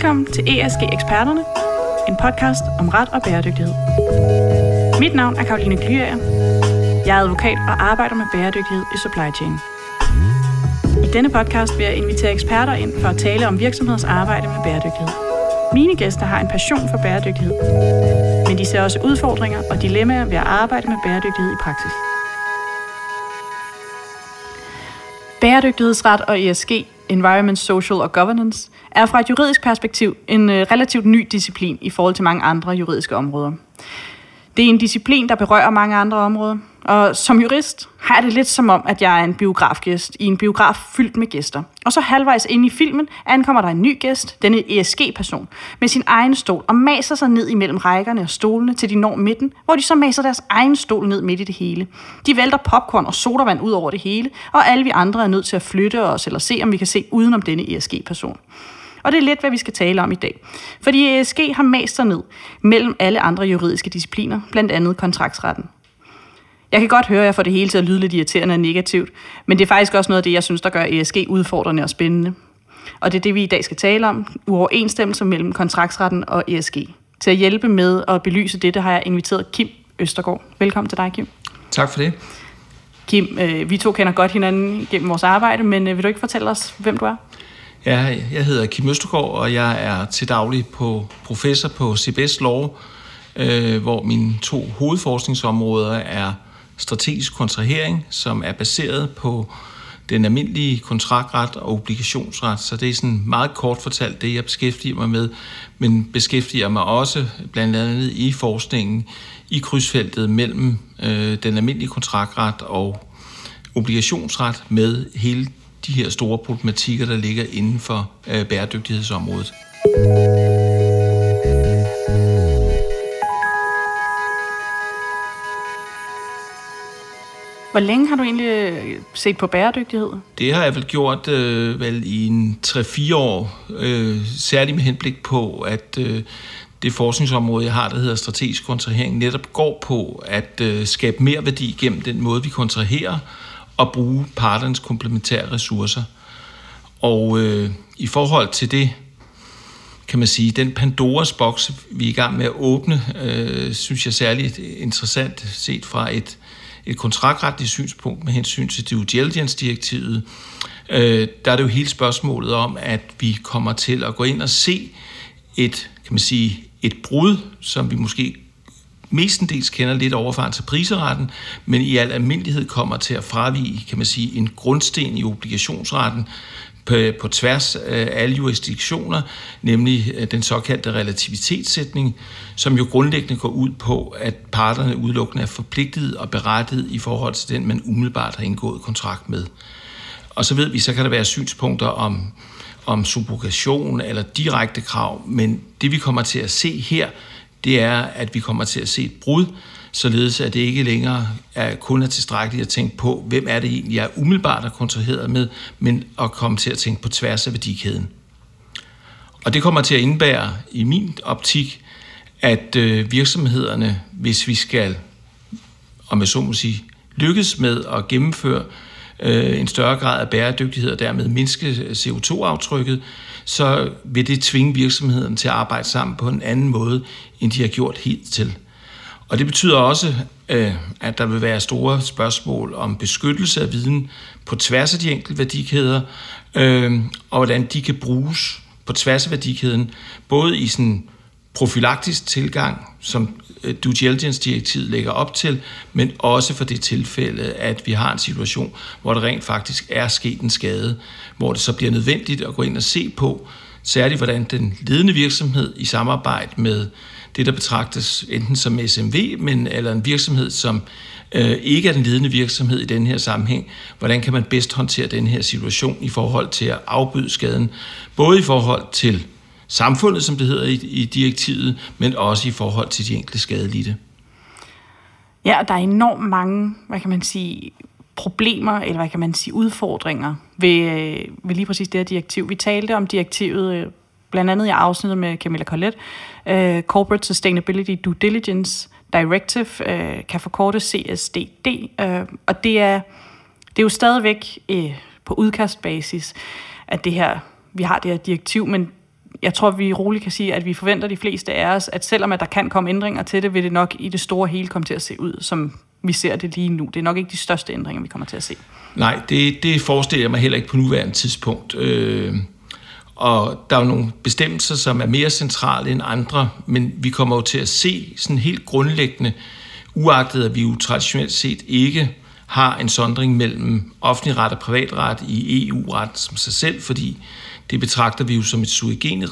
Velkommen til ESG Eksperterne, en podcast om ret og bæredygtighed. Mit navn er Karoline Glyager. Jeg er advokat og arbejder med bæredygtighed i supply chain. I denne podcast vil jeg invitere eksperter ind for at tale om virksomheders arbejde med bæredygtighed. Mine gæster har en passion for bæredygtighed, men de ser også udfordringer og dilemmaer ved at arbejde med bæredygtighed i praksis. Bæredygtighedsret og ESG, Environment, Social og Governance, er fra et juridisk perspektiv en øh, relativt ny disciplin i forhold til mange andre juridiske områder. Det er en disciplin, der berører mange andre områder, og som jurist har jeg det lidt som om, at jeg er en biografgæst i en biograf fyldt med gæster. Og så halvvejs ind i filmen ankommer der en ny gæst, denne ESG-person, med sin egen stol og maser sig ned imellem rækkerne og stolene, til de når midten, hvor de så maser deres egen stol ned midt i det hele. De vælter popcorn og sodavand ud over det hele, og alle vi andre er nødt til at flytte os eller se, om vi kan se udenom denne ESG-person. Og det er lidt, hvad vi skal tale om i dag. Fordi ESG har mast sig ned mellem alle andre juridiske discipliner, blandt andet kontraktsretten. Jeg kan godt høre, at jeg får det hele til at lyde lidt irriterende og negativt, men det er faktisk også noget af det, jeg synes, der gør ESG udfordrende og spændende. Og det er det, vi i dag skal tale om, uoverensstemmelser mellem kontraktsretten og ESG. Til at hjælpe med at belyse det, der har jeg inviteret Kim Østergaard. Velkommen til dig, Kim. Tak for det. Kim, øh, vi to kender godt hinanden gennem vores arbejde, men øh, vil du ikke fortælle os, hvem du er? Ja, jeg hedder Kim Østergaard, og jeg er til daglig på professor på CBS Law, øh, hvor mine to hovedforskningsområder er strategisk kontrahering, som er baseret på den almindelige kontraktret og obligationsret. Så det er sådan meget kort fortalt det, jeg beskæftiger mig med, men beskæftiger mig også blandt andet i forskningen i krydsfeltet mellem øh, den almindelige kontraktret og obligationsret med hele de her store problematikker, der ligger inden for øh, bæredygtighedsområdet. Hvor længe har du egentlig øh, set på bæredygtighed? Det har jeg vel gjort øh, vel i en 3-4 år, øh, særligt med henblik på, at øh, det forskningsområde, jeg har, der hedder strategisk kontrahering, netop går på at øh, skabe mere værdi gennem den måde, vi kontraherer, og bruge parternes komplementære ressourcer. Og øh, i forhold til det, kan man sige, den Pandoras boks, vi er i gang med at åbne, øh, synes jeg særligt interessant set fra et, et kontraktretligt synspunkt med hensyn til due diligence-direktivet. Øh, der er det jo hele spørgsmålet om, at vi kommer til at gå ind og se et, kan man sige, et brud, som vi måske mestendels kender lidt overfaren til priseretten, men i al almindelighed kommer til at fravige, kan man sige, en grundsten i obligationsretten på, på tværs af alle jurisdiktioner, nemlig øh, den såkaldte relativitetssætning, som jo grundlæggende går ud på, at parterne udelukkende er forpligtet og berettiget i forhold til den, man umiddelbart har indgået kontrakt med. Og så ved vi, så kan der være synspunkter om, om subrogation eller direkte krav, men det vi kommer til at se her, det er, at vi kommer til at se et brud, således at det ikke længere er kun er tilstrækkeligt at tænke på, hvem er det egentlig, jeg er umiddelbart er kontraheret med, men at komme til at tænke på tværs af værdikæden. Og det kommer til at indebære, i min optik, at øh, virksomhederne, hvis vi skal, om jeg så må sige, lykkes med at gennemføre øh, en større grad af bæredygtighed og dermed mindske øh, CO2-aftrykket, så vil det tvinge virksomheden til at arbejde sammen på en anden måde, end de har gjort hidtil. Og det betyder også, øh, at der vil være store spørgsmål om beskyttelse af viden på tværs af de enkelte værdikæder, øh, og hvordan de kan bruges på tværs af værdikæden, både i sådan profylaktisk tilgang, som øh, due diligence-direktivet lægger op til, men også for det tilfælde, at vi har en situation, hvor der rent faktisk er sket en skade, hvor det så bliver nødvendigt at gå ind og se på, særligt hvordan den ledende virksomhed i samarbejde med det, der betragtes enten som SMV, men eller en virksomhed, som øh, ikke er den ledende virksomhed i den her sammenhæng. Hvordan kan man bedst håndtere den her situation i forhold til at afbøde skaden, både i forhold til samfundet, som det hedder i, i direktivet, men også i forhold til de enkelte skadelidte. Ja, og der er enormt mange, hvad kan man sige, problemer, eller hvad kan man sige, udfordringer ved, øh, ved lige præcis det her direktiv. Vi talte om direktivet øh, blandt andet i afsnittet med Camilla Collet, uh, Corporate Sustainability Due Diligence Directive, uh, kan forkorte CSDD, uh, øh, og det er, det er jo stadigvæk uh, på udkastbasis, at det her, vi har det her direktiv, men jeg tror, vi roligt kan sige, at vi forventer de fleste af os, at selvom at der kan komme ændringer til det, vil det nok i det store hele komme til at se ud, som vi ser det lige nu. Det er nok ikke de største ændringer, vi kommer til at se. Nej, det, det forestiller jeg mig heller ikke på nuværende tidspunkt. Øh, og der er jo nogle bestemmelser, som er mere centrale end andre, men vi kommer jo til at se sådan helt grundlæggende, uagtet at vi jo traditionelt set ikke har en sondring mellem offentlig ret og privatret i EU-ret som sig selv, fordi det betragter vi jo som et sui øh,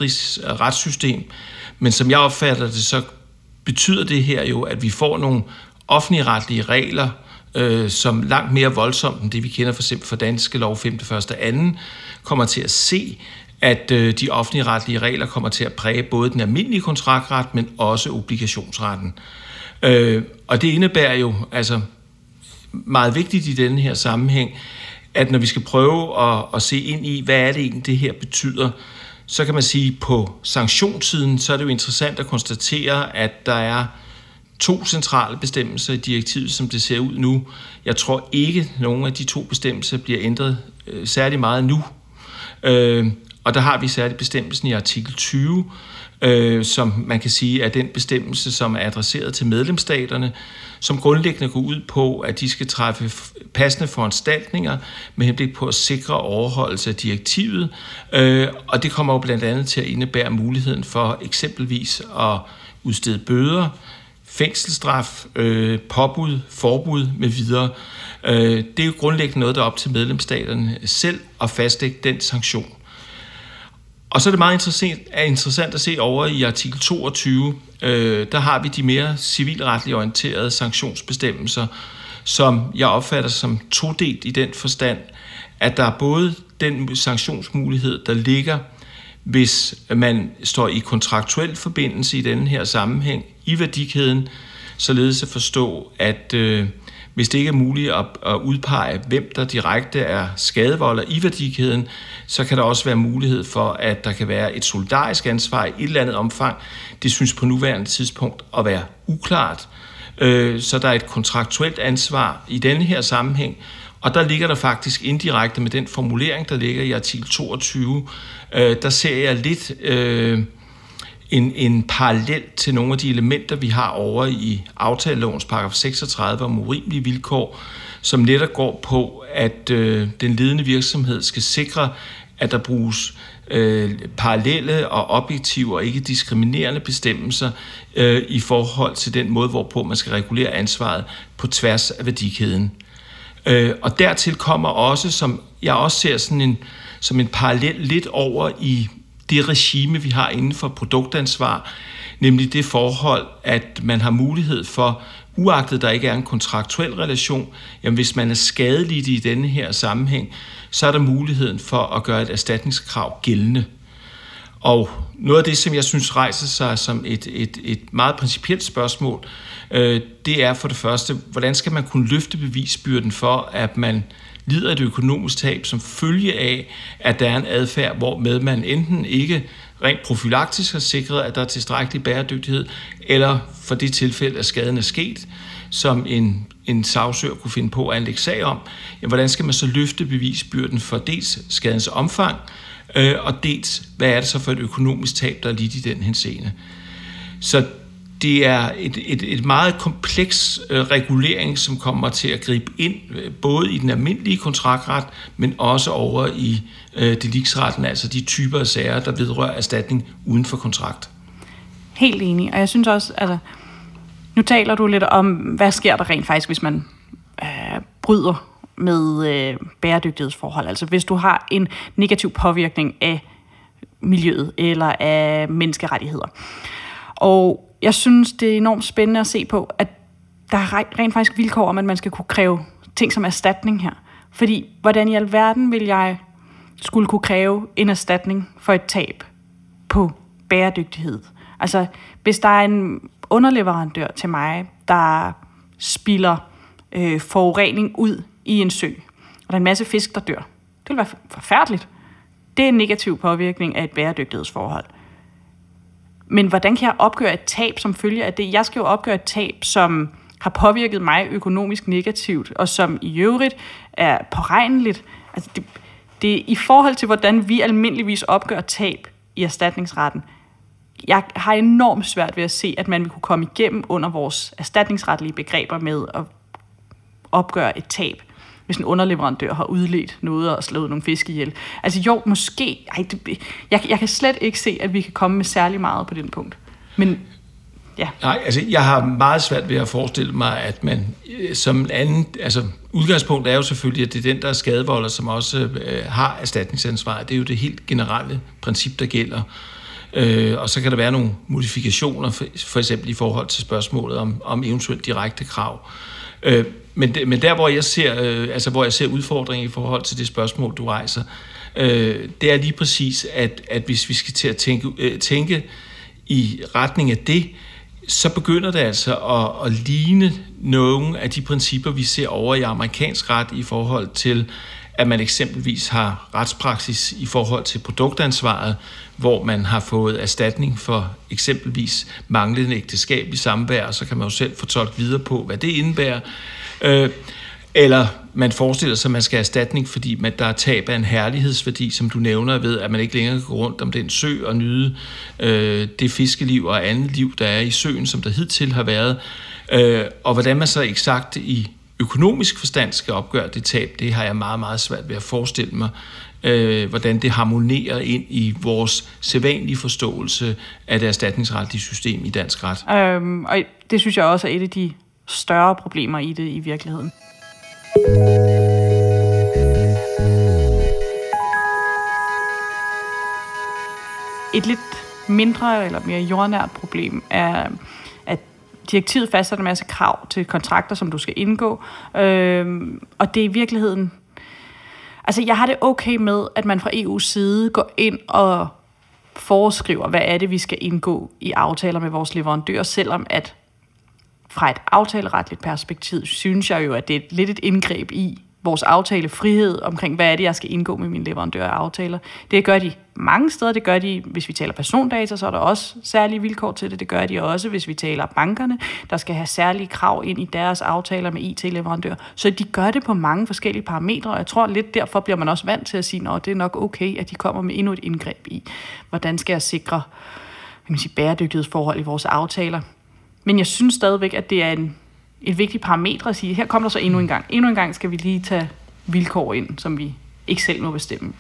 retssystem. Men som jeg opfatter det, så betyder det her jo, at vi får nogle offentlige retlige regler, øh, som langt mere voldsomt end det, vi kender for eksempel for danske lov 5. 1. 2. kommer til at se, at øh, de offentlige retlige regler kommer til at præge både den almindelige kontraktret, men også obligationsretten. Øh, og det indebærer jo, altså meget vigtigt i denne her sammenhæng, at når vi skal prøve at, at se ind i, hvad er det egentlig, det her betyder, så kan man sige, på sanktionssiden, så er det jo interessant at konstatere, at der er to centrale bestemmelser i direktivet, som det ser ud nu. Jeg tror ikke, at nogen af de to bestemmelser bliver ændret øh, særlig meget nu. Øh, og der har vi særligt bestemmelsen i artikel 20, øh, som man kan sige er den bestemmelse, som er adresseret til medlemsstaterne, som grundlæggende går ud på, at de skal træffe passende foranstaltninger med henblik på at sikre overholdelse af direktivet. Øh, og det kommer jo blandt andet til at indebære muligheden for eksempelvis at udstede bøder, fængselsstraf, øh, påbud, forbud med videre. Øh, det er jo grundlæggende noget, der er op til medlemsstaterne selv at fastlægge den sanktion. Og så er det meget interessant, er interessant at se over i artikel 22, øh, der har vi de mere civilretligt orienterede sanktionsbestemmelser, som jeg opfatter som todelt i den forstand, at der er både den sanktionsmulighed, der ligger, hvis man står i kontraktuel forbindelse i denne her sammenhæng i værdikæden, således at forstå, at øh, hvis det ikke er muligt at, at udpege, hvem der direkte er skadevolder i værdikæden, så kan der også være mulighed for, at der kan være et solidarisk ansvar i et eller andet omfang. Det synes på nuværende tidspunkt at være uklart. Øh, så der er et kontraktuelt ansvar i denne her sammenhæng, og der ligger der faktisk indirekte med den formulering, der ligger i artikel 22, øh, der ser jeg lidt... Øh, en, en parallel til nogle af de elementer, vi har over i aftalelovens paragraf 36 om urimelige vilkår, som netop går på, at øh, den ledende virksomhed skal sikre, at der bruges øh, parallelle og objektive og ikke diskriminerende bestemmelser øh, i forhold til den måde, hvorpå man skal regulere ansvaret på tværs af værdikæden. Øh, og dertil kommer også, som jeg også ser sådan en, som en parallel lidt over i det regime, vi har inden for produktansvar, nemlig det forhold, at man har mulighed for, uagtet der ikke er en kontraktuel relation, jamen hvis man er skadelig i denne her sammenhæng, så er der muligheden for at gøre et erstatningskrav gældende. Og noget af det, som jeg synes rejser sig som et, et, et meget principielt spørgsmål, øh, det er for det første, hvordan skal man kunne løfte bevisbyrden for, at man lider et økonomisk tab som følge af, at der er en adfærd, hvor med man enten ikke rent profylaktisk har sikret, at der er tilstrækkelig bæredygtighed, eller for det tilfælde, at skaden er sket, som en, en sagsøger kunne finde på at anlægge sag om, ja, hvordan skal man så løfte bevisbyrden for dels skadens omfang, øh, og dels, hvad er det så for et økonomisk tab, der er lidt i den henseende. Så det er et, et, et meget kompleks øh, regulering, som kommer til at gribe ind, øh, både i den almindelige kontraktret, men også over i øh, deliksretten, altså de typer af sager, der vedrører erstatning uden for kontrakt. Helt enig, og jeg synes også, altså, nu taler du lidt om, hvad sker der rent faktisk, hvis man øh, bryder med øh, bæredygtighedsforhold. Altså hvis du har en negativ påvirkning af miljøet eller af menneskerettigheder. Og jeg synes, det er enormt spændende at se på, at der er rent faktisk vilkår om, at man skal kunne kræve ting som erstatning her. Fordi, hvordan i alverden vil jeg skulle kunne kræve en erstatning for et tab på bæredygtighed? Altså, hvis der er en underleverandør til mig, der spilder øh, forurening ud i en sø, og der er en masse fisk, der dør. Det vil være forfærdeligt. Det er en negativ påvirkning af et bæredygtighedsforhold. Men hvordan kan jeg opgøre et tab som følge af det? Jeg skal jo opgøre et tab, som har påvirket mig økonomisk negativt, og som i øvrigt er påregneligt. Altså det, det er i forhold til, hvordan vi almindeligvis opgør tab i erstatningsretten. Jeg har enormt svært ved at se, at man vil kunne komme igennem under vores erstatningsretlige begreber med at opgøre et tab hvis en underleverandør har udledt noget og slået nogle fisk ihjel. Altså jo, måske. Ej, det, jeg, jeg kan slet ikke se, at vi kan komme med særlig meget på den punkt. Men Ja. Nej, altså jeg har meget svært ved at forestille mig, at man øh, som en anden, altså udgangspunkt er jo selvfølgelig, at det er den, der er skadevolder, som også øh, har erstatningsansvar. Det er jo det helt generelle princip, der gælder. Øh, og så kan der være nogle modifikationer, for, for eksempel i forhold til spørgsmålet om, om eventuelt direkte krav. Øh, men, men der, hvor jeg ser, øh, altså, hvor jeg ser udfordringen i forhold til det spørgsmål, du rejser, øh, det er lige præcis, at, at hvis vi skal til at tænke, øh, tænke i retning af det, så begynder det altså at, at ligne nogle af de principper, vi ser over i amerikansk ret i forhold til, at man eksempelvis har retspraksis i forhold til produktansvaret, hvor man har fået erstatning for eksempelvis manglende ægteskab i samvær, og så kan man jo selv fortolke videre på, hvad det indebærer. Øh, eller man forestiller sig, at man skal have erstatning, fordi man, der er tab af en herlighedsværdi, som du nævner, ved at man ikke længere kan gå rundt om den sø og nyde øh, det fiskeliv og andet liv, der er i søen, som der hidtil har været. Øh, og hvordan man så eksakt i økonomisk forstand skal opgøre det tab, det har jeg meget, meget svært ved at forestille mig, øh, hvordan det harmonerer ind i vores sædvanlige forståelse af det erstatningsretlige system i dansk ret. Øhm, og det synes jeg også er et af de større problemer i det i virkeligheden. Et lidt mindre eller mere jordnært problem er, at direktivet fastsætter en masse krav til kontrakter, som du skal indgå. øh, og det er i virkeligheden... Altså, jeg har det okay med, at man fra EU's side går ind og foreskriver, hvad er det, vi skal indgå i aftaler med vores leverandører, selvom at fra et aftaleretligt perspektiv, synes jeg jo, at det er lidt et indgreb i vores aftalefrihed omkring, hvad er det, jeg skal indgå med mine leverandører og aftaler. Det gør de mange steder. Det gør de, hvis vi taler persondata, så er der også særlige vilkår til det. Det gør de også, hvis vi taler bankerne, der skal have særlige krav ind i deres aftaler med IT-leverandører. Så de gør det på mange forskellige parametre, og jeg tror lidt derfor bliver man også vant til at sige, at det er nok okay, at de kommer med endnu et indgreb i, hvordan skal jeg sikre kan man sige, bæredygtighedsforhold i vores aftaler. Men jeg synes stadigvæk, at det er en, et vigtigt parametre at sige, her kommer der så endnu en gang. Endnu en gang skal vi lige tage vilkår ind, som vi ikke selv må bestemme.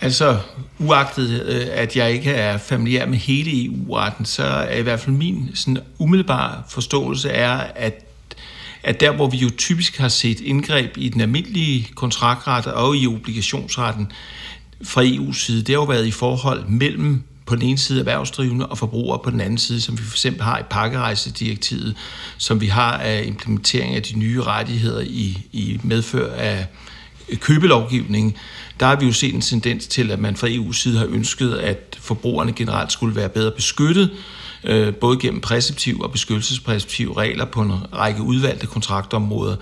Altså, uagtet øh, at jeg ikke er familiær med hele EU-retten, så er i hvert fald min sådan umiddelbare forståelse er, at at der, hvor vi jo typisk har set indgreb i den almindelige kontraktret og i obligationsretten fra EU's side, det har jo været i forhold mellem på den ene side erhvervsdrivende og forbrugere på den anden side, som vi for eksempel har i pakkerejsedirektivet, som vi har af implementering af de nye rettigheder i, i medfør af købelovgivningen, der har vi jo set en tendens til, at man fra EU's side har ønsket, at forbrugerne generelt skulle være bedre beskyttet, øh, både gennem præceptiv og beskyttelsespræceptive regler på en række udvalgte kontraktområder.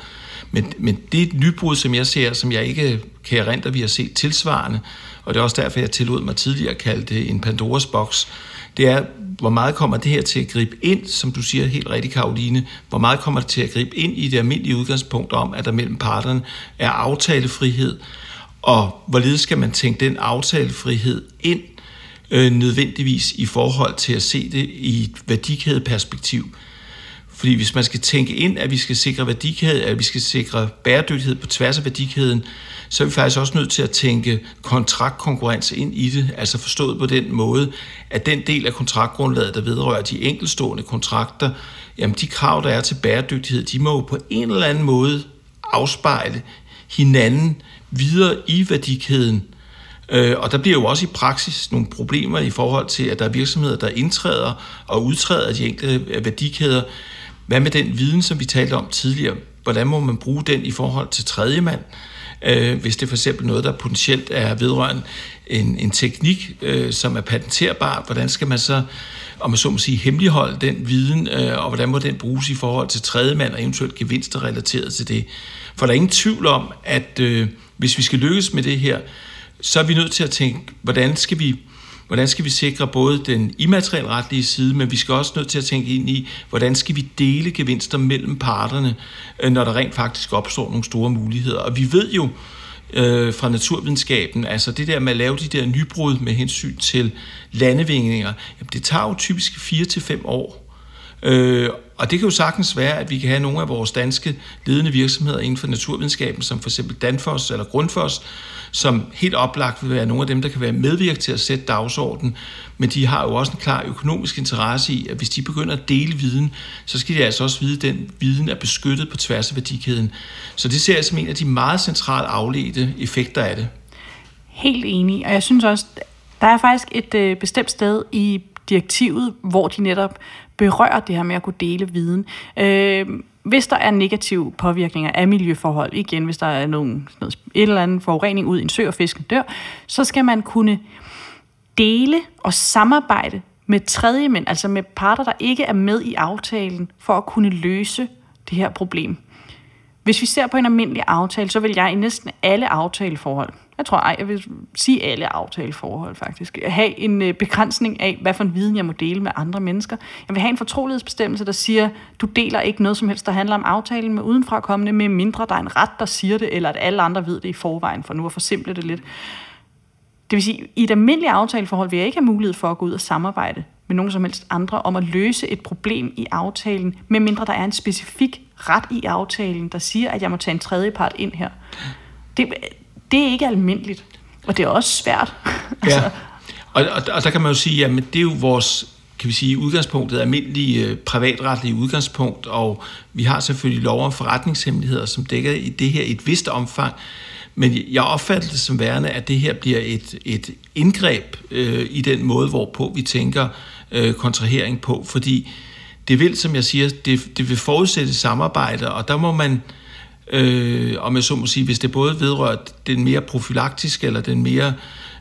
Men, men det er et nybrud, som jeg ser, som jeg ikke kan erindre, vi har set tilsvarende, og det er også derfor, jeg tillod mig tidligere at kalde det en Pandoras boks, det er, hvor meget kommer det her til at gribe ind, som du siger helt rigtigt, Karoline, hvor meget kommer det til at gribe ind i det almindelige udgangspunkt om, at der mellem parterne er aftalefrihed, og hvorledes skal man tænke den aftalefrihed ind øh, nødvendigvis i forhold til at se det i et værdikædeperspektiv. Fordi hvis man skal tænke ind, at vi skal sikre værdikæde, at vi skal sikre bæredygtighed på tværs af værdikæden, så er vi faktisk også nødt til at tænke kontraktkonkurrence ind i det, altså forstået på den måde, at den del af kontraktgrundlaget, der vedrører de enkelstående kontrakter, jamen de krav, der er til bæredygtighed, de må jo på en eller anden måde afspejle hinanden videre i værdikæden. Øh, og der bliver jo også i praksis nogle problemer i forhold til, at der er virksomheder, der indtræder og udtræder de enkelte værdikæder. Hvad med den viden, som vi talte om tidligere? Hvordan må man bruge den i forhold til tredje mand? øh, hvis det for eksempel noget, der potentielt er vedrørende en, en teknik, øh, som er patenterbar, hvordan skal man så, om man så må sige, hemmeligholde den viden, øh, og hvordan må den bruges i forhold til tredje mand og eventuelt gevinster relateret til det. For der er ingen tvivl om, at øh, hvis vi skal lykkes med det her, så er vi nødt til at tænke, hvordan skal vi hvordan skal vi sikre både den immaterielle retlige side, men vi skal også nødt til at tænke ind i, hvordan skal vi dele gevinster mellem parterne, øh, når der rent faktisk opstår nogle store muligheder. Og vi ved jo, øh, fra naturvidenskaben. Altså det der med at lave de der nybrud med hensyn til landevingninger, jamen det tager jo typisk 4 til fem år. Øh, og det kan jo sagtens være, at vi kan have nogle af vores danske ledende virksomheder inden for naturvidenskaben, som for eksempel Danfoss eller Grundfos, som helt oplagt vil være nogle af dem, der kan være medvirke til at sætte dagsordenen, men de har jo også en klar økonomisk interesse i, at hvis de begynder at dele viden, så skal de altså også vide, at den viden er beskyttet på tværs af værdikæden. Så det ser jeg som en af de meget centralt afledte effekter af det. Helt enig, og jeg synes også, der er faktisk et øh, bestemt sted i direktivet, hvor de netop berører det her med at kunne dele viden. Øh, hvis der er negative påvirkninger af miljøforhold, igen hvis der er nogen, noget, et eller andet forurening ud i en sø, og fisken dør, så skal man kunne dele og samarbejde med tredje mænd, altså med parter, der ikke er med i aftalen, for at kunne løse det her problem. Hvis vi ser på en almindelig aftale, så vil jeg i næsten alle aftaleforhold, jeg tror ej, jeg vil sige alle aftaleforhold faktisk, have en øh, begrænsning af, hvad for en viden jeg må dele med andre mennesker. Jeg vil have en fortrolighedsbestemmelse, der siger, du deler ikke noget som helst, der handler om aftalen med udenfrakommende, med mindre der er en ret, der siger det, eller at alle andre ved det i forvejen, for nu at forsimple det lidt. Det vil sige, i et almindeligt aftaleforhold vil jeg ikke have mulighed for at gå ud og samarbejde med nogen som helst andre om at løse et problem i aftalen, medmindre der er en specifik ret i aftalen, der siger, at jeg må tage en tredje part ind her. Det, det er ikke almindeligt, og det er også svært. altså. Ja, og, og, og der kan man jo sige, at det er jo vores kan vi sige, udgangspunktet almindelige øh, privatretlige udgangspunkt, og vi har selvfølgelig lov om forretningshemmeligheder, som dækker i det her i et vist omfang, men jeg opfatter det som værende, at det her bliver et, et indgreb øh, i den måde, hvorpå vi tænker øh, kontrahering på, fordi det vil, som jeg siger, det, det vil forudsætte samarbejde, og der må man, øh, Øh, og jeg så må sige, hvis det både vedrører den mere profylaktiske eller den mere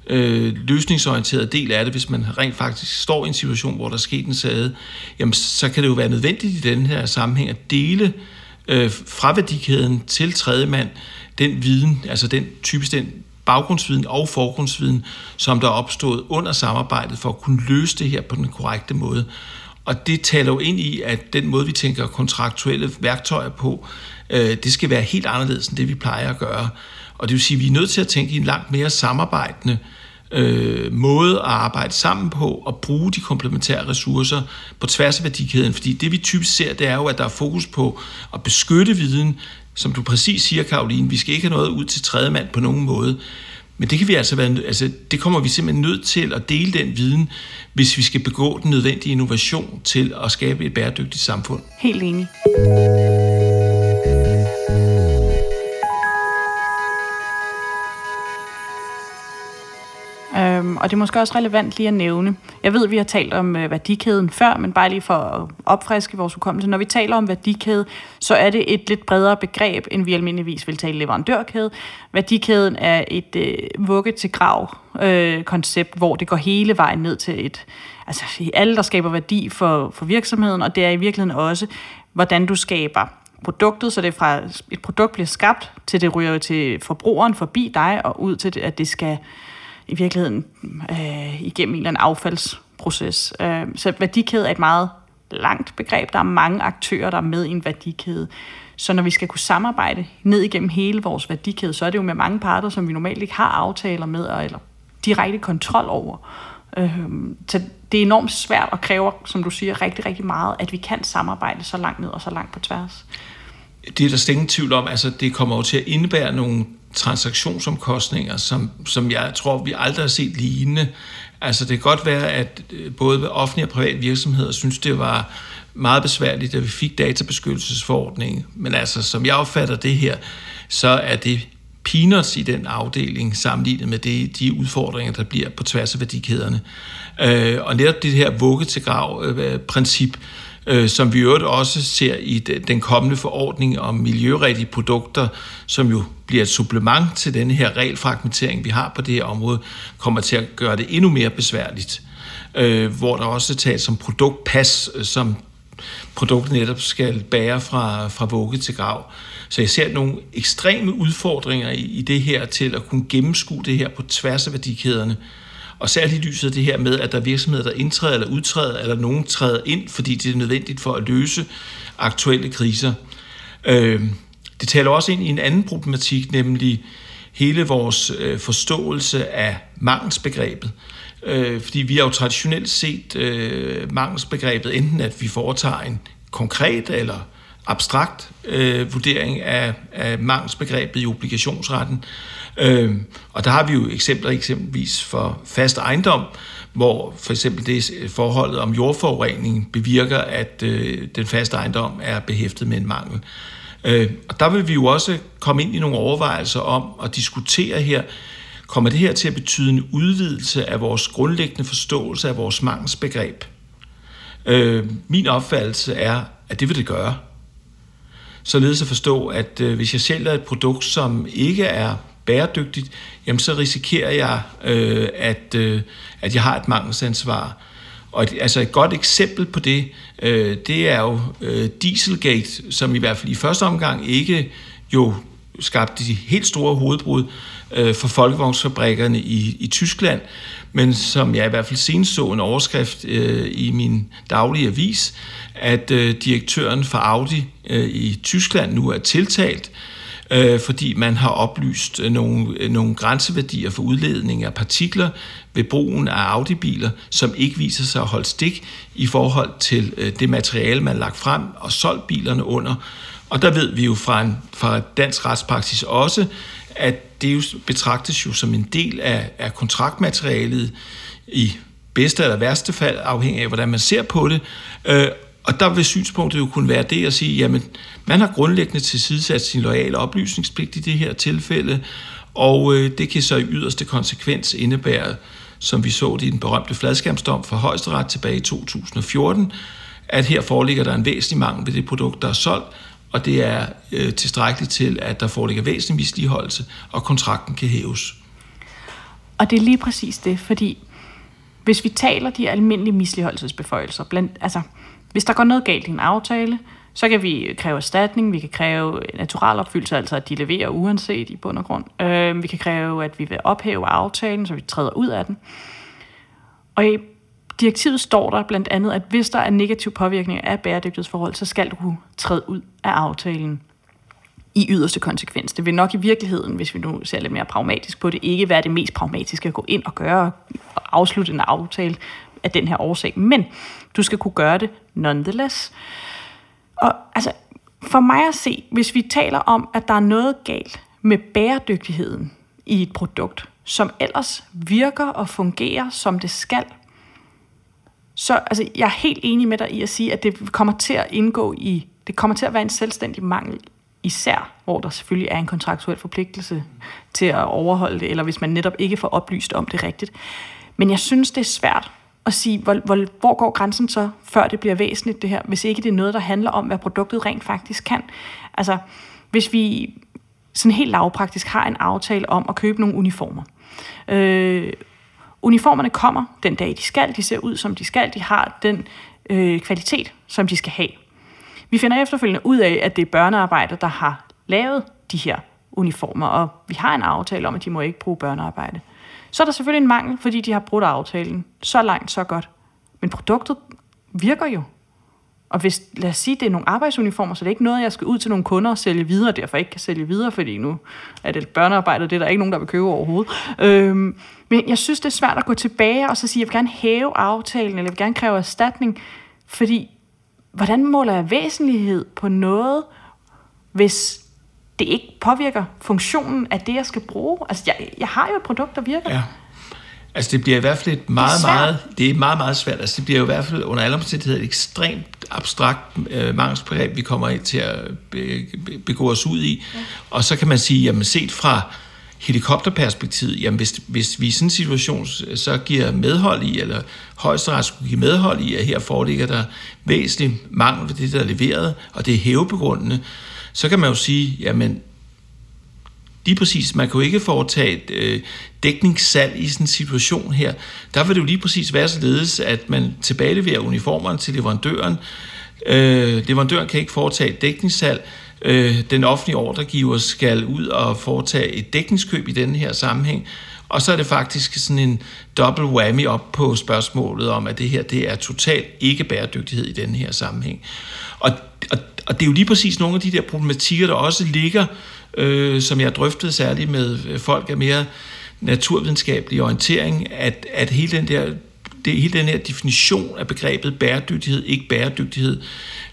øh, løsningsorienterede del af det, hvis man rent faktisk står i en situation, hvor der er sket en sade, jamen så kan det jo være nødvendigt i den her sammenhæng at dele øh, fra værdikæden til tredje mand den viden, altså den typisk den baggrundsviden og forgrundsviden, som der er opstået under samarbejdet for at kunne løse det her på den korrekte måde. Og det taler jo ind i, at den måde, vi tænker kontraktuelle værktøjer på, øh, Øh, det skal være helt anderledes end det, vi plejer at gøre. Og det vil sige, at vi er nødt til at tænke i en langt mere samarbejdende øh, måde at arbejde sammen på og bruge de komplementære ressourcer på tværs af værdikæden. Fordi det vi typisk ser, det er jo, at der er fokus på at beskytte viden, som du præcis siger, Karoline, vi skal ikke have noget ud til tredje mand på nogen måde. Men det kan vi altså være, altså det kommer vi simpelthen nødt til at dele den viden, hvis vi skal begå den nødvendige innovation til at skabe et bæredygtigt samfund. Helt enig. Øhm, og det er måske også relevant lige at nævne. Jeg ved, at vi har talt om øh, værdikæden før, men bare lige for at opfriske vores hukommelse. Når vi taler om værdikæde, så er det et lidt bredere begreb, end vi almindeligvis vil tale leverandørkæde. Værdikæden er et øh, vugge til grav øh, koncept, hvor det går hele vejen ned til et, altså alle, der skaber værdi for, for virksomheden, og det er i virkeligheden også, hvordan du skaber produktet, så det fra et produkt bliver skabt, til det ryger til forbrugeren forbi dig, og ud til, at det skal i virkeligheden øh, igennem en eller anden affaldsproces. Øh, så værdikæde er et meget langt begreb. Der er mange aktører, der er med i en værdikæde. Så når vi skal kunne samarbejde ned igennem hele vores værdikæde, så er det jo med mange parter, som vi normalt ikke har aftaler med, eller direkte kontrol over. Øh, så det er enormt svært og kræver, som du siger, rigtig, rigtig meget, at vi kan samarbejde så langt ned og så langt på tværs. Det er der ingen tvivl om. Altså, det kommer jo til at indebære nogle transaktionsomkostninger, som, som jeg tror, vi aldrig har set lignende. Altså det kan godt være, at øh, både offentlige og private virksomheder synes, det var meget besværligt, at vi fik databeskyttelsesforordningen. Men altså, som jeg opfatter det her, så er det peanuts i den afdeling sammenlignet med det, de udfordringer, der bliver på tværs af værdikæderne. Øh, og netop det her vugge til grav øh, princip, øh, som vi øvrigt også ser i den kommende forordning om miljørigtige produkter, som jo bliver et supplement til den her regelfragmentering, vi har på det her område, kommer til at gøre det endnu mere besværligt. Øh, hvor der også tales om produktpas, øh, som produktet netop skal bære fra, fra vugge til grav. Så jeg ser nogle ekstreme udfordringer i, i det her til at kunne gennemskue det her på tværs af værdikæderne. Og særligt i lyset af det her med, at der er virksomheder, der indtræder eller udtræder, eller nogen træder ind, fordi det er nødvendigt for at løse aktuelle kriser. Øh, det taler også ind i en anden problematik, nemlig hele vores øh, forståelse af mangelsbegrebet. Øh, fordi vi har jo traditionelt set øh, mangelsbegrebet enten, at vi foretager en konkret eller abstrakt øh, vurdering af, af mangelsbegrebet i obligationsretten. Øh, og der har vi jo eksempler eksempelvis for fast ejendom, hvor for eksempel det øh, forholdet om jordforurening bevirker, at øh, den faste ejendom er behæftet med en mangel. Øh, og der vil vi jo også komme ind i nogle overvejelser om at diskutere her, kommer det her til at betyde en udvidelse af vores grundlæggende forståelse af vores mangelsbegreb? Øh, min opfattelse er, at det vil det gøre. Således at forstå, at øh, hvis jeg sælger et produkt, som ikke er bæredygtigt, jamen så risikerer jeg, øh, at, øh, at jeg har et mangelsansvar. Og et, altså et godt eksempel på det, øh, det er jo øh, Dieselgate, som i hvert fald i første omgang ikke jo skabte de helt store hovedbrud øh, for folkevognsfabrikkerne i, i Tyskland, men som jeg i hvert fald senest så en overskrift øh, i min daglige avis, at øh, direktøren for Audi øh, i Tyskland nu er tiltalt, øh, øh, fordi man har oplyst øh, nogle, øh, nogle grænseværdier for udledning af partikler ved brugen af Audi-biler, som ikke viser sig at holde stik i forhold til øh, det materiale, man har lagt frem og solgt bilerne under. Og der ved vi jo fra, en, fra dansk retspraksis også, at det jo betragtes jo som en del af, af kontraktmaterialet i bedste eller værste fald, afhængig af, hvordan man ser på det. Øh, og der vil synspunktet jo kunne være det at sige, jamen, man har grundlæggende tilsidesat sin lojale oplysningspligt i det her tilfælde, og øh, det kan så i yderste konsekvens indebære, som vi så det i den berømte fladskærmsdom for højesteret tilbage i 2014, at her foreligger der en væsentlig mangel ved det produkt, der er solgt, og det er øh, tilstrækkeligt til, at der foreligger væsentlig misligeholdelse, og kontrakten kan hæves. Og det er lige præcis det, fordi hvis vi taler de almindelige misligeholdelsesbeføjelser, blandt, altså hvis der går noget galt i en aftale, så kan vi kræve erstatning, vi kan kræve naturalopfyldelse, altså at de leverer uanset i bund og grund. Øh, vi kan kræve, at vi vil ophæve aftalen, så vi træder ud af den. Og i direktivet står der blandt andet, at hvis der er negativ påvirkning af bæredygtighedsforhold, så skal du træde ud af aftalen i yderste konsekvens. Det vil nok i virkeligheden, hvis vi nu ser lidt mere pragmatisk på det, ikke være det mest pragmatiske at gå ind og gøre og afslutte en aftale af den her årsag. Men du skal kunne gøre det nonetheless. Og altså, for mig at se, hvis vi taler om, at der er noget galt med bæredygtigheden i et produkt, som ellers virker og fungerer, som det skal, så altså, jeg er helt enig med dig i at sige, at det kommer til at indgå i, det kommer til at være en selvstændig mangel, især hvor der selvfølgelig er en kontraktuel forpligtelse til at overholde det, eller hvis man netop ikke får oplyst om det rigtigt. Men jeg synes, det er svært at sige, hvor, hvor, hvor går grænsen så, før det bliver væsentligt det her, hvis ikke det er noget, der handler om, hvad produktet rent faktisk kan. Altså, hvis vi sådan helt lavpraktisk har en aftale om at købe nogle uniformer. Øh, uniformerne kommer den dag, de skal. De ser ud, som de skal. De har den øh, kvalitet, som de skal have. Vi finder efterfølgende ud af, at det er børnearbejde, der har lavet de her uniformer, og vi har en aftale om, at de må ikke bruge børnearbejde. Så er der selvfølgelig en mangel, fordi de har brudt aftalen. Så langt, så godt. Men produktet virker jo. Og hvis, lad os sige, det er nogle arbejdsuniformer, så det er ikke noget, jeg skal ud til nogle kunder og sælge videre, og derfor ikke kan sælge videre, fordi nu er det børnearbejde, det er der ikke nogen, der vil købe overhovedet. Øhm, men jeg synes, det er svært at gå tilbage og så sige, jeg vil gerne hæve aftalen, eller jeg vil gerne kræve erstatning, fordi hvordan måler jeg væsentlighed på noget, hvis det ikke påvirker funktionen af det, jeg skal bruge. Altså, jeg, jeg har jo et produkt, der virker. Ja. Altså, det bliver i hvert fald et meget, det meget, det er meget, meget svært. Altså, det bliver jo i hvert fald under alle omstændigheder et ekstremt abstrakt øh, mangelsbegreb, vi kommer ind til at be, be, begå os ud i. Ja. Og så kan man sige, jamen set fra helikopterperspektivet, jamen hvis, hvis vi i sådan en situation så giver medhold i, eller højesteret skulle give medhold i, at her foreligger der væsentlig mangel ved det, der er leveret, og det er hævebegrundende, så kan man jo sige, jamen lige præcis, man kan jo ikke foretage et øh, dækningssalg i sådan en situation her. Der vil det jo lige præcis være således, at man tilbageleverer uniformerne til leverandøren. Øh, leverandøren kan ikke foretage et dækningssalg. Øh, den offentlige ordregiver skal ud og foretage et dækningskøb i denne her sammenhæng. Og så er det faktisk sådan en double whammy op på spørgsmålet om, at det her det er totalt ikke bæredygtighed i denne her sammenhæng. Og, og, og det er jo lige præcis nogle af de der problematikker, der også ligger øh, som jeg drøftede særligt med øh, folk af mere naturvidenskabelig orientering, at, at hele den der det, hele den her definition af begrebet bæredygtighed, ikke bæredygtighed,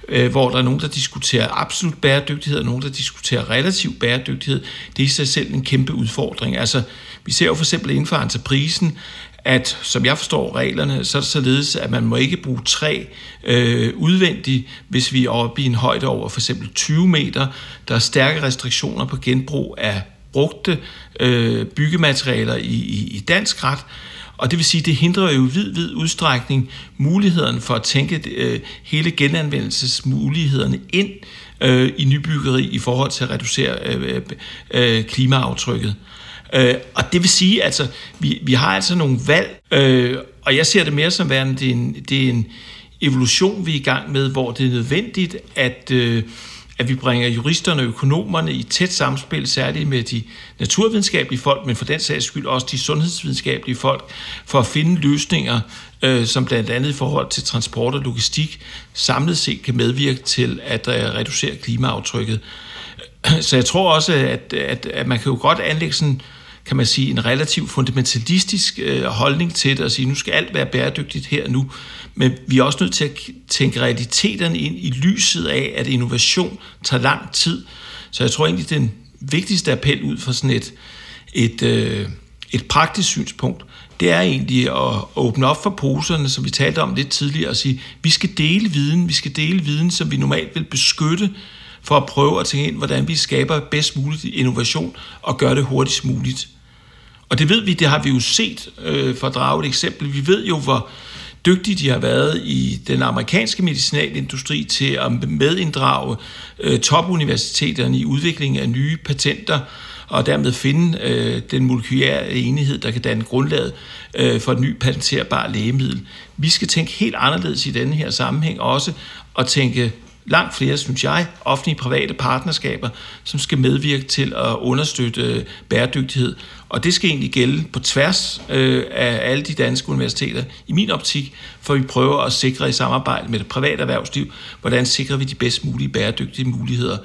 øh, hvor der er nogen, der diskuterer absolut bæredygtighed, og nogen, der diskuterer relativ bæredygtighed, det er i sig selv en kæmpe udfordring. Altså, vi ser jo for eksempel inden for entreprisen, at som jeg forstår reglerne, så er det således, at man må ikke bruge træ øh, udvendigt, hvis vi er oppe i en højde over for eksempel 20 meter. Der er stærke restriktioner på genbrug af brugte øh, byggematerialer i, i, i dansk ret, og det vil sige, det hindrer jo i vid, vid udstrækning muligheden for at tænke øh, hele genanvendelsesmulighederne ind øh, i nybyggeri i forhold til at reducere øh, øh, øh klimaaftrykket. Øh, Øh, og det vil sige, altså, vi, vi har altså nogle valg, øh, og jeg ser det mere som værende, det er en, det er en evolution, vi er i gang med, hvor det er nødvendigt, at øh, at vi bringer juristerne og økonomerne i tæt samspil, særligt med de naturvidenskabelige folk, men for den sags skyld også de sundhedsvidenskabelige folk, for at finde løsninger, øh, som blandt andet i forhold til transport og logistik, samlet set kan medvirke til at øh, reducere klimaaftrykket. Så jeg tror også, at, at, at man kan jo godt anlægge sådan kan man sige, en relativ fundamentalistisk øh, holdning til det, og sige, nu skal alt være bæredygtigt her og nu. Men vi er også nødt til at tænke realiteterne ind i lyset af, at innovation tager lang tid. Så jeg tror egentlig, den vigtigste appel ud fra sådan et, et, øh, et praktisk synspunkt, det er egentlig at åbne op for poserne, som vi talte om lidt tidligere, og sige, vi skal dele viden, vi skal dele viden, som vi normalt vil beskytte, for at prøve at tænke ind, hvordan vi skaber bedst muligt innovation og gør det hurtigst muligt. Og det ved vi, det har vi jo set øh, for at drage et eksempel. Vi ved jo, hvor dygtige de har været i den amerikanske medicinalindustri til at medinddrage øh, topuniversiteterne i udviklingen af nye patenter og dermed finde øh, den molekylære enighed, der kan danne grundlaget øh, for et ny patenterbar lægemiddel. Vi skal tænke helt anderledes i denne her sammenhæng også, og tænke langt flere, synes jeg, offentlige private partnerskaber, som skal medvirke til at understøtte øh, bæredygtighed. Og det skal egentlig gælde på tværs øh, af alle de danske universiteter, i min optik, for vi prøver at sikre i samarbejde med det private erhvervsliv, hvordan sikrer vi de bedst mulige bæredygtige muligheder,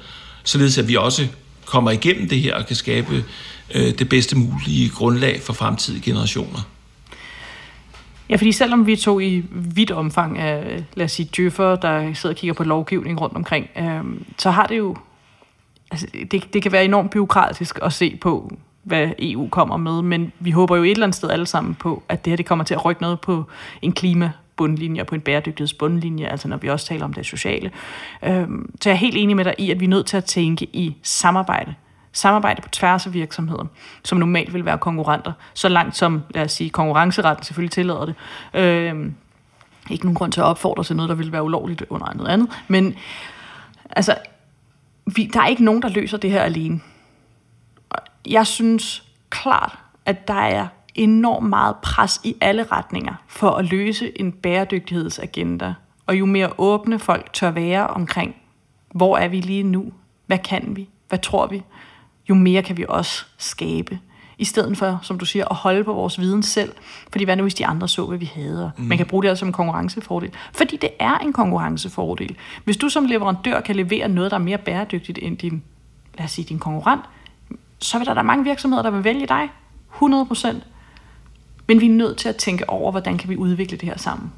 således at vi også kommer igennem det her og kan skabe øh, det bedste mulige grundlag for fremtidige generationer. Ja, fordi selvom vi to i vidt omfang af, lad os sige, djøffer, der sidder og kigger på lovgivning rundt omkring, øh, så har det jo, altså det, det kan være enormt byråkratisk at se på, hvad EU kommer med, men vi håber jo et eller andet sted alle sammen på, at det her det kommer til at rykke noget på en klima bundlinje og på en bæredygtighedsbundlinje, altså når vi også taler om det sociale. Øhm, så jeg er helt enig med dig i, at vi er nødt til at tænke i samarbejde samarbejde på tværs af virksomheder, som normalt vil være konkurrenter, så langt som, lad os sige, konkurrenceretten selvfølgelig tillader det. Øh, ikke nogen grund til at opfordre til noget, der vil være ulovligt under noget andet, men altså, vi, der er ikke nogen, der løser det her alene. Jeg synes klart, at der er enormt meget pres i alle retninger for at løse en bæredygtighedsagenda. Og jo mere åbne folk tør være omkring, hvor er vi lige nu? Hvad kan vi? Hvad tror vi? Jo mere kan vi også skabe. I stedet for, som du siger, at holde på vores viden selv. Fordi hvad nu, hvis de andre så, hvad vi havde? Mm. Man kan bruge det altså som en konkurrencefordel. Fordi det er en konkurrencefordel. Hvis du som leverandør kan levere noget, der er mere bæredygtigt end din, lad os sige, din konkurrent, så vil der, der mange virksomheder, der vil vælge dig. 100 procent. Men vi er nødt til at tænke over, hvordan kan vi udvikle det her sammen.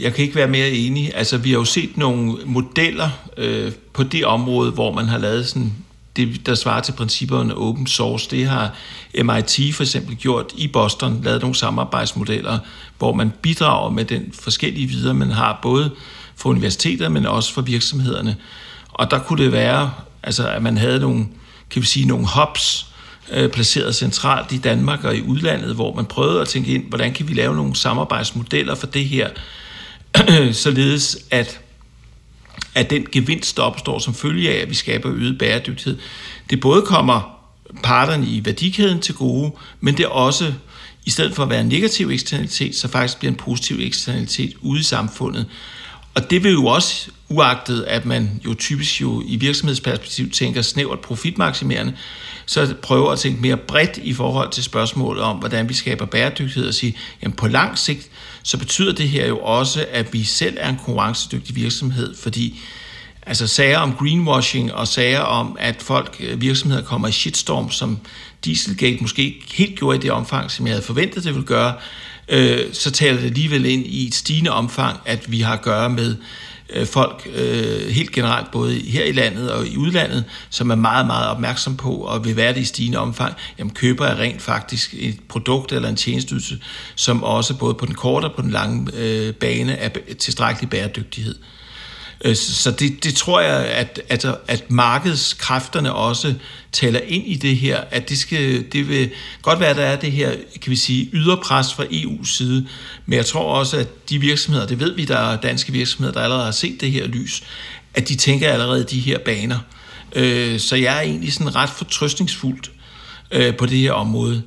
Jeg kan ikke være mere enig. Altså, vi har jo set nogle modeller øh, på det område, hvor man har lavet sådan det, der svarer til principperne open source. Det har MIT for eksempel gjort i Boston, lavet nogle samarbejdsmodeller, hvor man bidrager med den forskellige videre, man har både for universiteter, men også for virksomhederne. Og der kunne det være, altså, at man havde nogle, kan vi sige, nogle hubs, øh, placeret centralt i Danmark og i udlandet, hvor man prøvede at tænke ind, hvordan kan vi lave nogle samarbejdsmodeller for det her, således at at den gevinst, der opstår som følge af, at vi skaber øget bæredygtighed, det både kommer parterne i værdikæden til gode, men det er også, i stedet for at være en negativ eksternalitet, så faktisk bliver en positiv eksternalitet ude i samfundet. Og det vil jo også, uagtet at man jo typisk jo i virksomhedsperspektiv tænker snævert profitmaksimerende, så prøver at tænke mere bredt i forhold til spørgsmålet om, hvordan vi skaber bæredygtighed og sige, jamen på lang sigt, så betyder det her jo også, at vi selv er en konkurrencedygtig virksomhed, fordi Altså sager om greenwashing og sager om, at folk, øh, virksomheder kommer i shitstorm, som Dieselgate måske ikke helt gjorde i det omfang, som jeg havde forventet, det ville gøre, øh, så taler det alligevel ind i et stigende omfang, at vi har at gøre med øh, folk øh, helt generelt, både her i landet og i udlandet, som er meget, meget opmærksom på og vil være det i stigende omfang, jamen køber jeg rent faktisk et produkt eller en tjenestydelse, som også både på den korte og på den lange øh, bane er tilstrækkelig bæredygtighed. Øh, så det, det tror jeg, at, at, at markedskræfterne også taler ind i det her, at det, skal, det vil godt være, at der er det her, kan vi sige, yderpres fra EU's side, men jeg tror også, at de virksomheder, det ved vi, der er danske virksomheder, der allerede har set det her lys, at de tænker allerede de her baner. Øh, så jeg er egentlig sådan ret fortrøstningsfuldt øh, på det her område.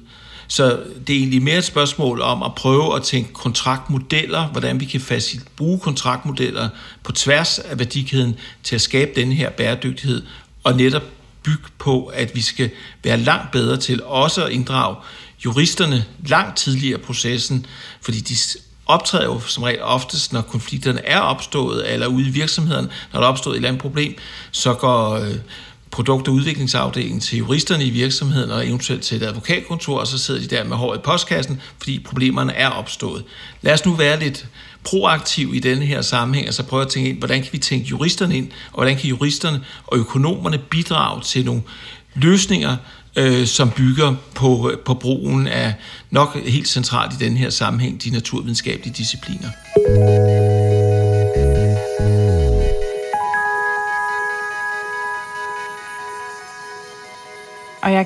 Så det er egentlig mere et spørgsmål om at prøve at tænke kontraktmodeller, hvordan vi kan bruge kontraktmodeller på tværs af værdikæden til at skabe den her bæredygtighed, og netop bygge på, at vi skal være langt bedre til også at inddrage juristerne langt tidligere i processen, fordi de optræder jo som regel oftest, når konflikterne er opstået, eller ude i virksomheden, når der er opstået et eller andet problem, så går øh, produkt- og udviklingsafdelingen til juristerne i virksomheden og eventuelt til et advokatkontor, og så sidder de der med håret i postkassen, fordi problemerne er opstået. Lad os nu være lidt proaktiv i denne her sammenhæng, og så prøve at tænke ind, hvordan kan vi tænke juristerne ind, og hvordan kan juristerne og økonomerne bidrage til nogle løsninger, øh, som bygger på, på brugen af nok helt centralt i den her sammenhæng, de naturvidenskabelige discipliner.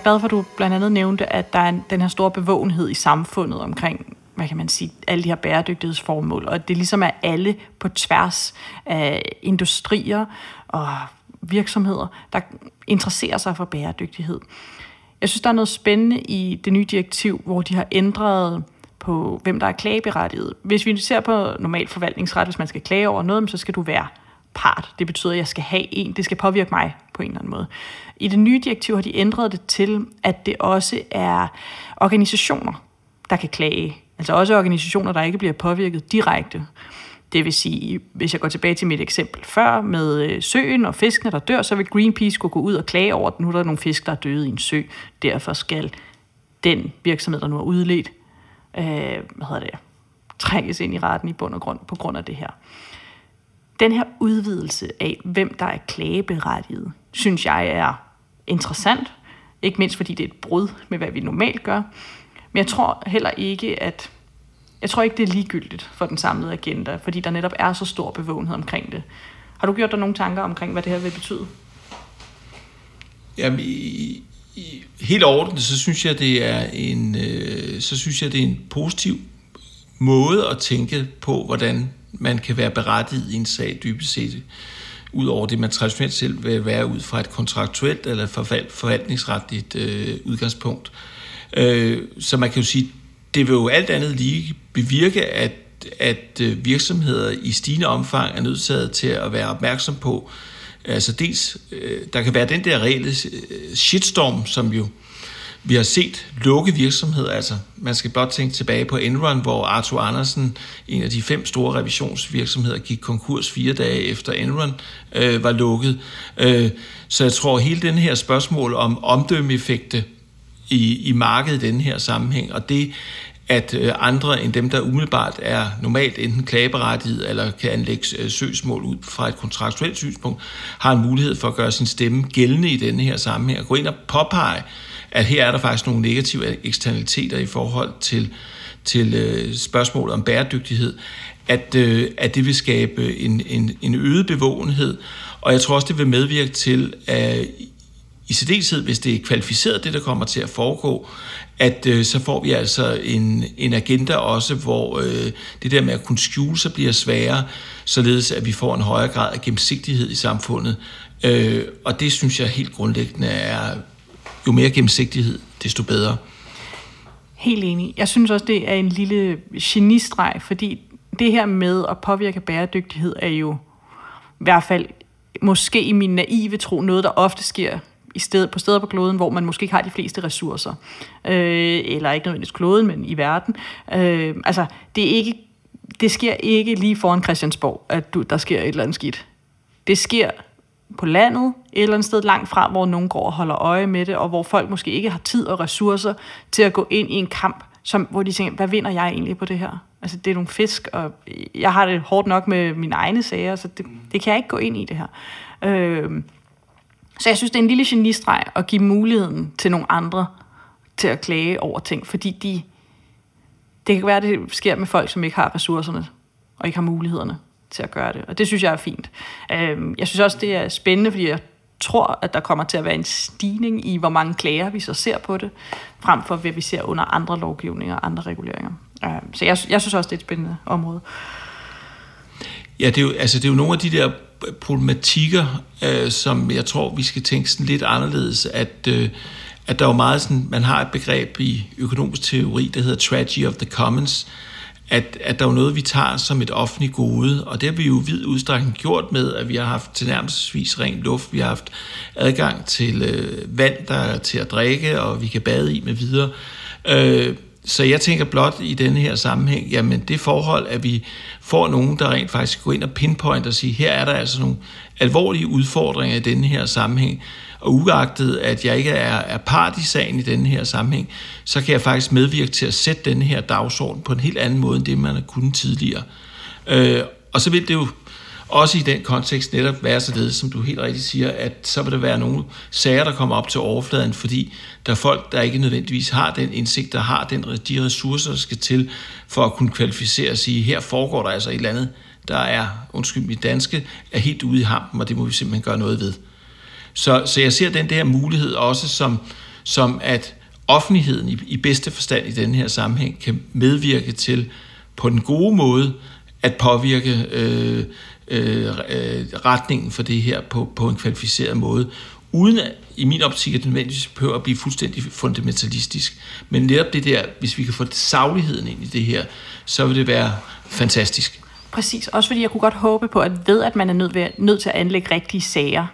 Glad for, at du blandt andet nævnte, at der er den her store bevågenhed i samfundet omkring, hvad kan man sige, alle de her bæredygtighedsformål, og det ligesom er alle på tværs af industrier og virksomheder, der interesserer sig for bæredygtighed. Jeg synes, der er noget spændende i det nye direktiv, hvor de har ændret på, hvem der er klageberettiget. Hvis vi ser på normal forvaltningsret, hvis man skal klage over noget, så skal du være part. Det betyder, at jeg skal have en. Det skal påvirke mig på en eller anden måde. I det nye direktiv har de ændret det til, at det også er organisationer, der kan klage. Altså også organisationer, der ikke bliver påvirket direkte. Det vil sige, hvis jeg går tilbage til mit eksempel før med øh, søen og fiskene, der dør, så vil Greenpeace kunne gå ud og klage over, at nu er der nogle fisk, der er døde i en sø. Derfor skal den virksomhed, der nu er udledt, øh, hvad hedder det, trænges ind i retten i bund og grund på grund af det her. Den her udvidelse af, hvem der er klageberettiget, synes jeg er interessant. Ikke mindst fordi det er et brud med, hvad vi normalt gør. Men jeg tror heller ikke, at jeg tror ikke, det er ligegyldigt for den samlede agenda, fordi der netop er så stor bevågenhed omkring det. Har du gjort dig nogle tanker omkring, hvad det her vil betyde? Jamen, i, i, helt overordnet, så synes jeg, det er en, øh, så synes jeg, det er en positiv måde at tænke på, hvordan man kan være berettiget i en sag dybest set, ud over det, man traditionelt selv vil være ud fra et kontraktuelt eller forvaltningsretligt øh, udgangspunkt. Øh, så man kan jo sige, det vil jo alt andet lige bevirke, at, at øh, virksomheder i stigende omfang er nødsaget til at være opmærksom på, altså dels, øh, der kan være den der reelle øh, shitstorm, som jo vi har set lukke virksomheder, altså man skal blot tænke tilbage på Enron, hvor Arthur Andersen, en af de fem store revisionsvirksomheder, gik konkurs fire dage efter Enron øh, var lukket. Øh, så jeg tror, hele den her spørgsmål om omdømmeeffekte i, i markedet i den her sammenhæng, og det at øh, andre end dem, der umiddelbart er normalt enten klageberettiget eller kan anlægge øh, søgsmål ud fra et kontraktuelt synspunkt, har en mulighed for at gøre sin stemme gældende i denne her sammenhæng og gå ind og påpege, at her er der faktisk nogle negative eksternaliteter i forhold til, til øh, spørgsmålet om bæredygtighed, at, øh, at det vil skabe en, en, en øget bevågenhed, og jeg tror også, det vil medvirke til, at i særdeleshed, hvis det er kvalificeret, det der kommer til at foregå, at øh, så får vi altså en, en agenda også, hvor øh, det der med at kunne skjule sig bliver sværere, således at vi får en højere grad af gennemsigtighed i samfundet. Øh, og det synes jeg helt grundlæggende er jo mere gennemsigtighed, desto bedre. Helt enig. Jeg synes også, det er en lille genistreg, fordi det her med at påvirke bæredygtighed er jo i hvert fald måske i min naive tro noget, der ofte sker i sted, på steder på kloden, hvor man måske ikke har de fleste ressourcer. Øh, eller ikke nødvendigvis kloden, men i verden. Øh, altså, det, er ikke, det sker ikke lige foran Christiansborg, at du, der sker et eller andet skidt. Det sker på landet, et eller andet sted langt fra, hvor nogen går og holder øje med det, og hvor folk måske ikke har tid og ressourcer til at gå ind i en kamp, som, hvor de tænker, hvad vinder jeg egentlig på det her? Altså, det er nogle fisk, og jeg har det hårdt nok med mine egne sager, så det, det kan jeg ikke gå ind i det her. Øh, så jeg synes, det er en lille genistreg at give muligheden til nogle andre til at klage over ting, fordi de, det kan være, det sker med folk, som ikke har ressourcerne og ikke har mulighederne til at gøre det. Og det synes jeg er fint. Øhm, jeg synes også, det er spændende, fordi jeg tror, at der kommer til at være en stigning i, hvor mange klager vi så ser på det, frem for hvad vi ser under andre lovgivninger og andre reguleringer. Øhm, så jeg, jeg synes også, det er et spændende område. Ja, det er jo, altså, det er jo nogle af de der problematikker, øh, som jeg tror, vi skal tænke sådan lidt anderledes, at, øh, at der er jo meget sådan, man har et begreb i økonomisk teori, der hedder tragedy of the commons, at, at der er noget, vi tager som et offentligt gode, og det har vi jo vid udstrækning gjort med, at vi har haft tilnærmelsesvis ren luft, vi har haft adgang til øh, vand, der er til at drikke, og vi kan bade i med videre. Øh, så jeg tænker blot i denne her sammenhæng, jamen det forhold, at vi får nogen, der rent faktisk går ind og pinpoint og siger, her er der altså nogle alvorlige udfordringer i denne her sammenhæng, og uagtet at jeg ikke er, er part i sagen i denne her sammenhæng, så kan jeg faktisk medvirke til at sætte denne her dagsorden på en helt anden måde, end det man har kunnet tidligere. Øh, og så vil det jo også i den kontekst netop være således, som du helt rigtigt siger, at så vil der være nogle sager, der kommer op til overfladen, fordi der er folk, der ikke nødvendigvis har den indsigt, der har den, de ressourcer, der skal til for at kunne kvalificere og sige, her foregår der altså et eller andet, der er, undskyld mit danske, er helt ude i hampen, og det må vi simpelthen gøre noget ved. Så, så jeg ser den der mulighed også som, som at offentligheden i, i bedste forstand i den her sammenhæng kan medvirke til på den gode måde at påvirke øh, øh, øh, retningen for det her på, på en kvalificeret måde, uden at, i min optik, at det nødvendigvis behøver at blive fuldstændig fundamentalistisk. Men netop det der, hvis vi kan få sagligheden ind i det her, så vil det være fantastisk. Præcis, også fordi jeg kunne godt håbe på, at ved at man er nødt, ved, nødt til at anlægge rigtige sager,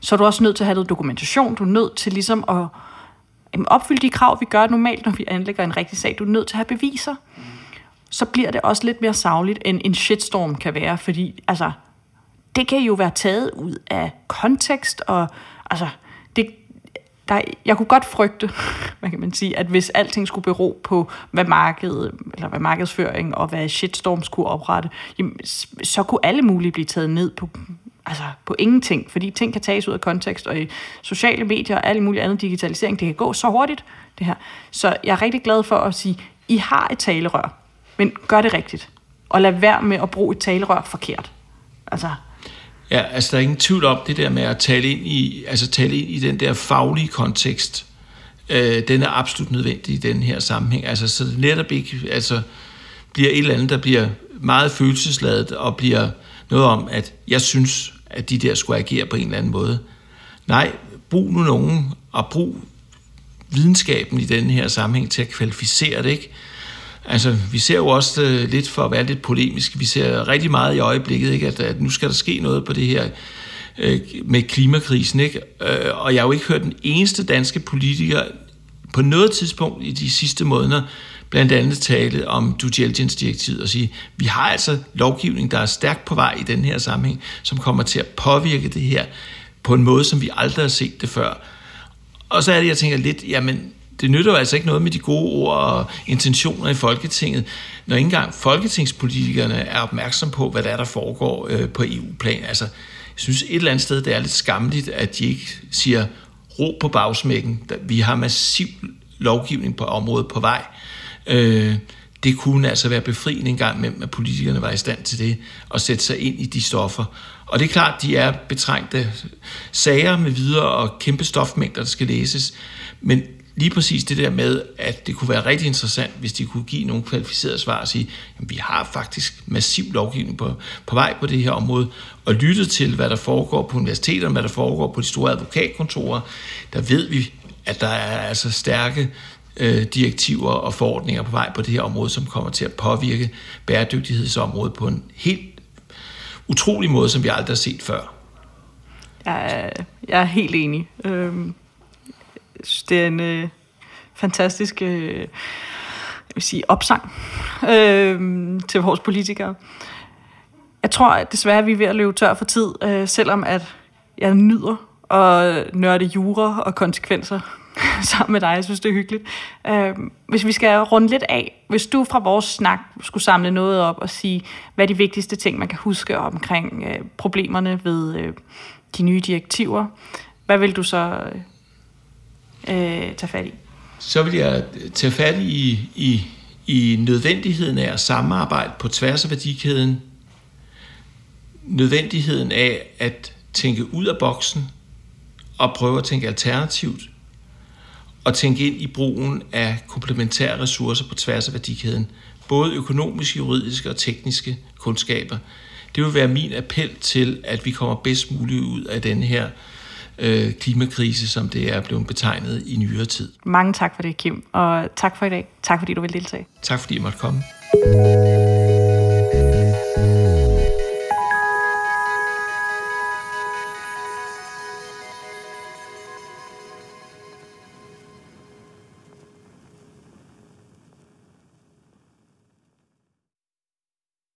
så er du også nødt til at have noget dokumentation. Du er nødt til ligesom at opfylde de krav, vi gør normalt, når vi anlægger en rigtig sag. Du er nødt til at have beviser. Så bliver det også lidt mere savligt, end en shitstorm kan være, fordi altså, det kan jo være taget ud af kontekst, og altså, det, der, jeg kunne godt frygte, hvad kan man sige, at hvis alting skulle bero på, hvad markedet, eller hvad markedsføring og hvad shitstorm skulle oprette, jamen, så kunne alle mulige blive taget ned på, altså på ingenting, fordi ting kan tages ud af kontekst, og i sociale medier og alt muligt andet digitalisering, det kan gå så hurtigt, det her. Så jeg er rigtig glad for at sige, I har et talerør, men gør det rigtigt, og lad være med at bruge et talerør forkert. Altså, Ja, altså der er ingen tvivl om det der med at tale ind i, altså tale ind i den der faglige kontekst. Øh, den er absolut nødvendig i den her sammenhæng. Altså så det netop ikke altså, bliver et eller andet, der bliver meget følelsesladet og bliver noget om, at jeg synes, at de der skulle agere på en eller anden måde. Nej, brug nu nogen, og brug videnskaben i den her sammenhæng til at kvalificere det, ikke? Altså, vi ser jo også øh, lidt, for at være lidt polemisk, vi ser rigtig meget i øjeblikket, ikke? At, at nu skal der ske noget på det her øh, med klimakrisen, ikke? Øh, og jeg har jo ikke hørt den eneste danske politiker på noget tidspunkt i de sidste måneder blandt andet tale om due diligence-direktivet og sige, vi har altså lovgivning, der er stærkt på vej i den her sammenhæng, som kommer til at påvirke det her på en måde, som vi aldrig har set det før. Og så er det, jeg tænker lidt, jamen, det nytter jo altså ikke noget med de gode ord og intentioner i Folketinget, når ikke engang folketingspolitikerne er opmærksom på, hvad der er, der foregår øh, på EU-plan. Altså, jeg synes et eller andet sted, det er lidt skamligt, at de ikke siger ro på bagsmækken. Vi har massiv lovgivning på området på vej. Øh, det kunne altså være befriende en gang med, at politikerne var i stand til det, og sætte sig ind i de stoffer. Og det er klart, de er betrængte sager med videre og kæmpe stofmængder, der skal læses. Men lige præcis det der med, at det kunne være rigtig interessant, hvis de kunne give nogle kvalificerede svar og sige, at vi har faktisk massiv lovgivning på, på vej på det her område, og lytte til, hvad der foregår på universiteterne, hvad der foregår på de store advokatkontorer, der ved vi, at der er altså stærke øh, direktiver og forordninger på vej på det her område, som kommer til at påvirke bæredygtighedsområdet på en helt utrolig måde, som vi aldrig har set før. Jeg er, øh, jeg er helt enig. Øhm, det er en øh, fantastisk øh, jeg vil sige, opsang øh, til vores politikere. Jeg tror at desværre, at vi er ved at løbe tør for tid, øh, selvom at jeg nyder at nørde jura og konsekvenser sammen med dig. Jeg synes, det er hyggeligt. Øh, hvis vi skal runde lidt af, hvis du fra vores snak skulle samle noget op og sige, hvad er de vigtigste ting, man kan huske omkring øh, problemerne ved øh, de nye direktiver, hvad vil du så øh, øh, tage fat i? Så vil jeg øh, tage fat i, i, i nødvendigheden af at samarbejde på tværs af værdikæden, nødvendigheden af at tænke ud af boksen og prøve at tænke alternativt, og tænke ind i brugen af komplementære ressourcer på tværs af værdikæden, både økonomiske, juridiske og tekniske kundskaber. Det vil være min appel til, at vi kommer bedst muligt ud af den her øh, klimakrise, som det er blevet betegnet i nyere tid. Mange tak for det, Kim, og tak for i dag. Tak fordi du vil deltage. Tak fordi jeg måtte komme.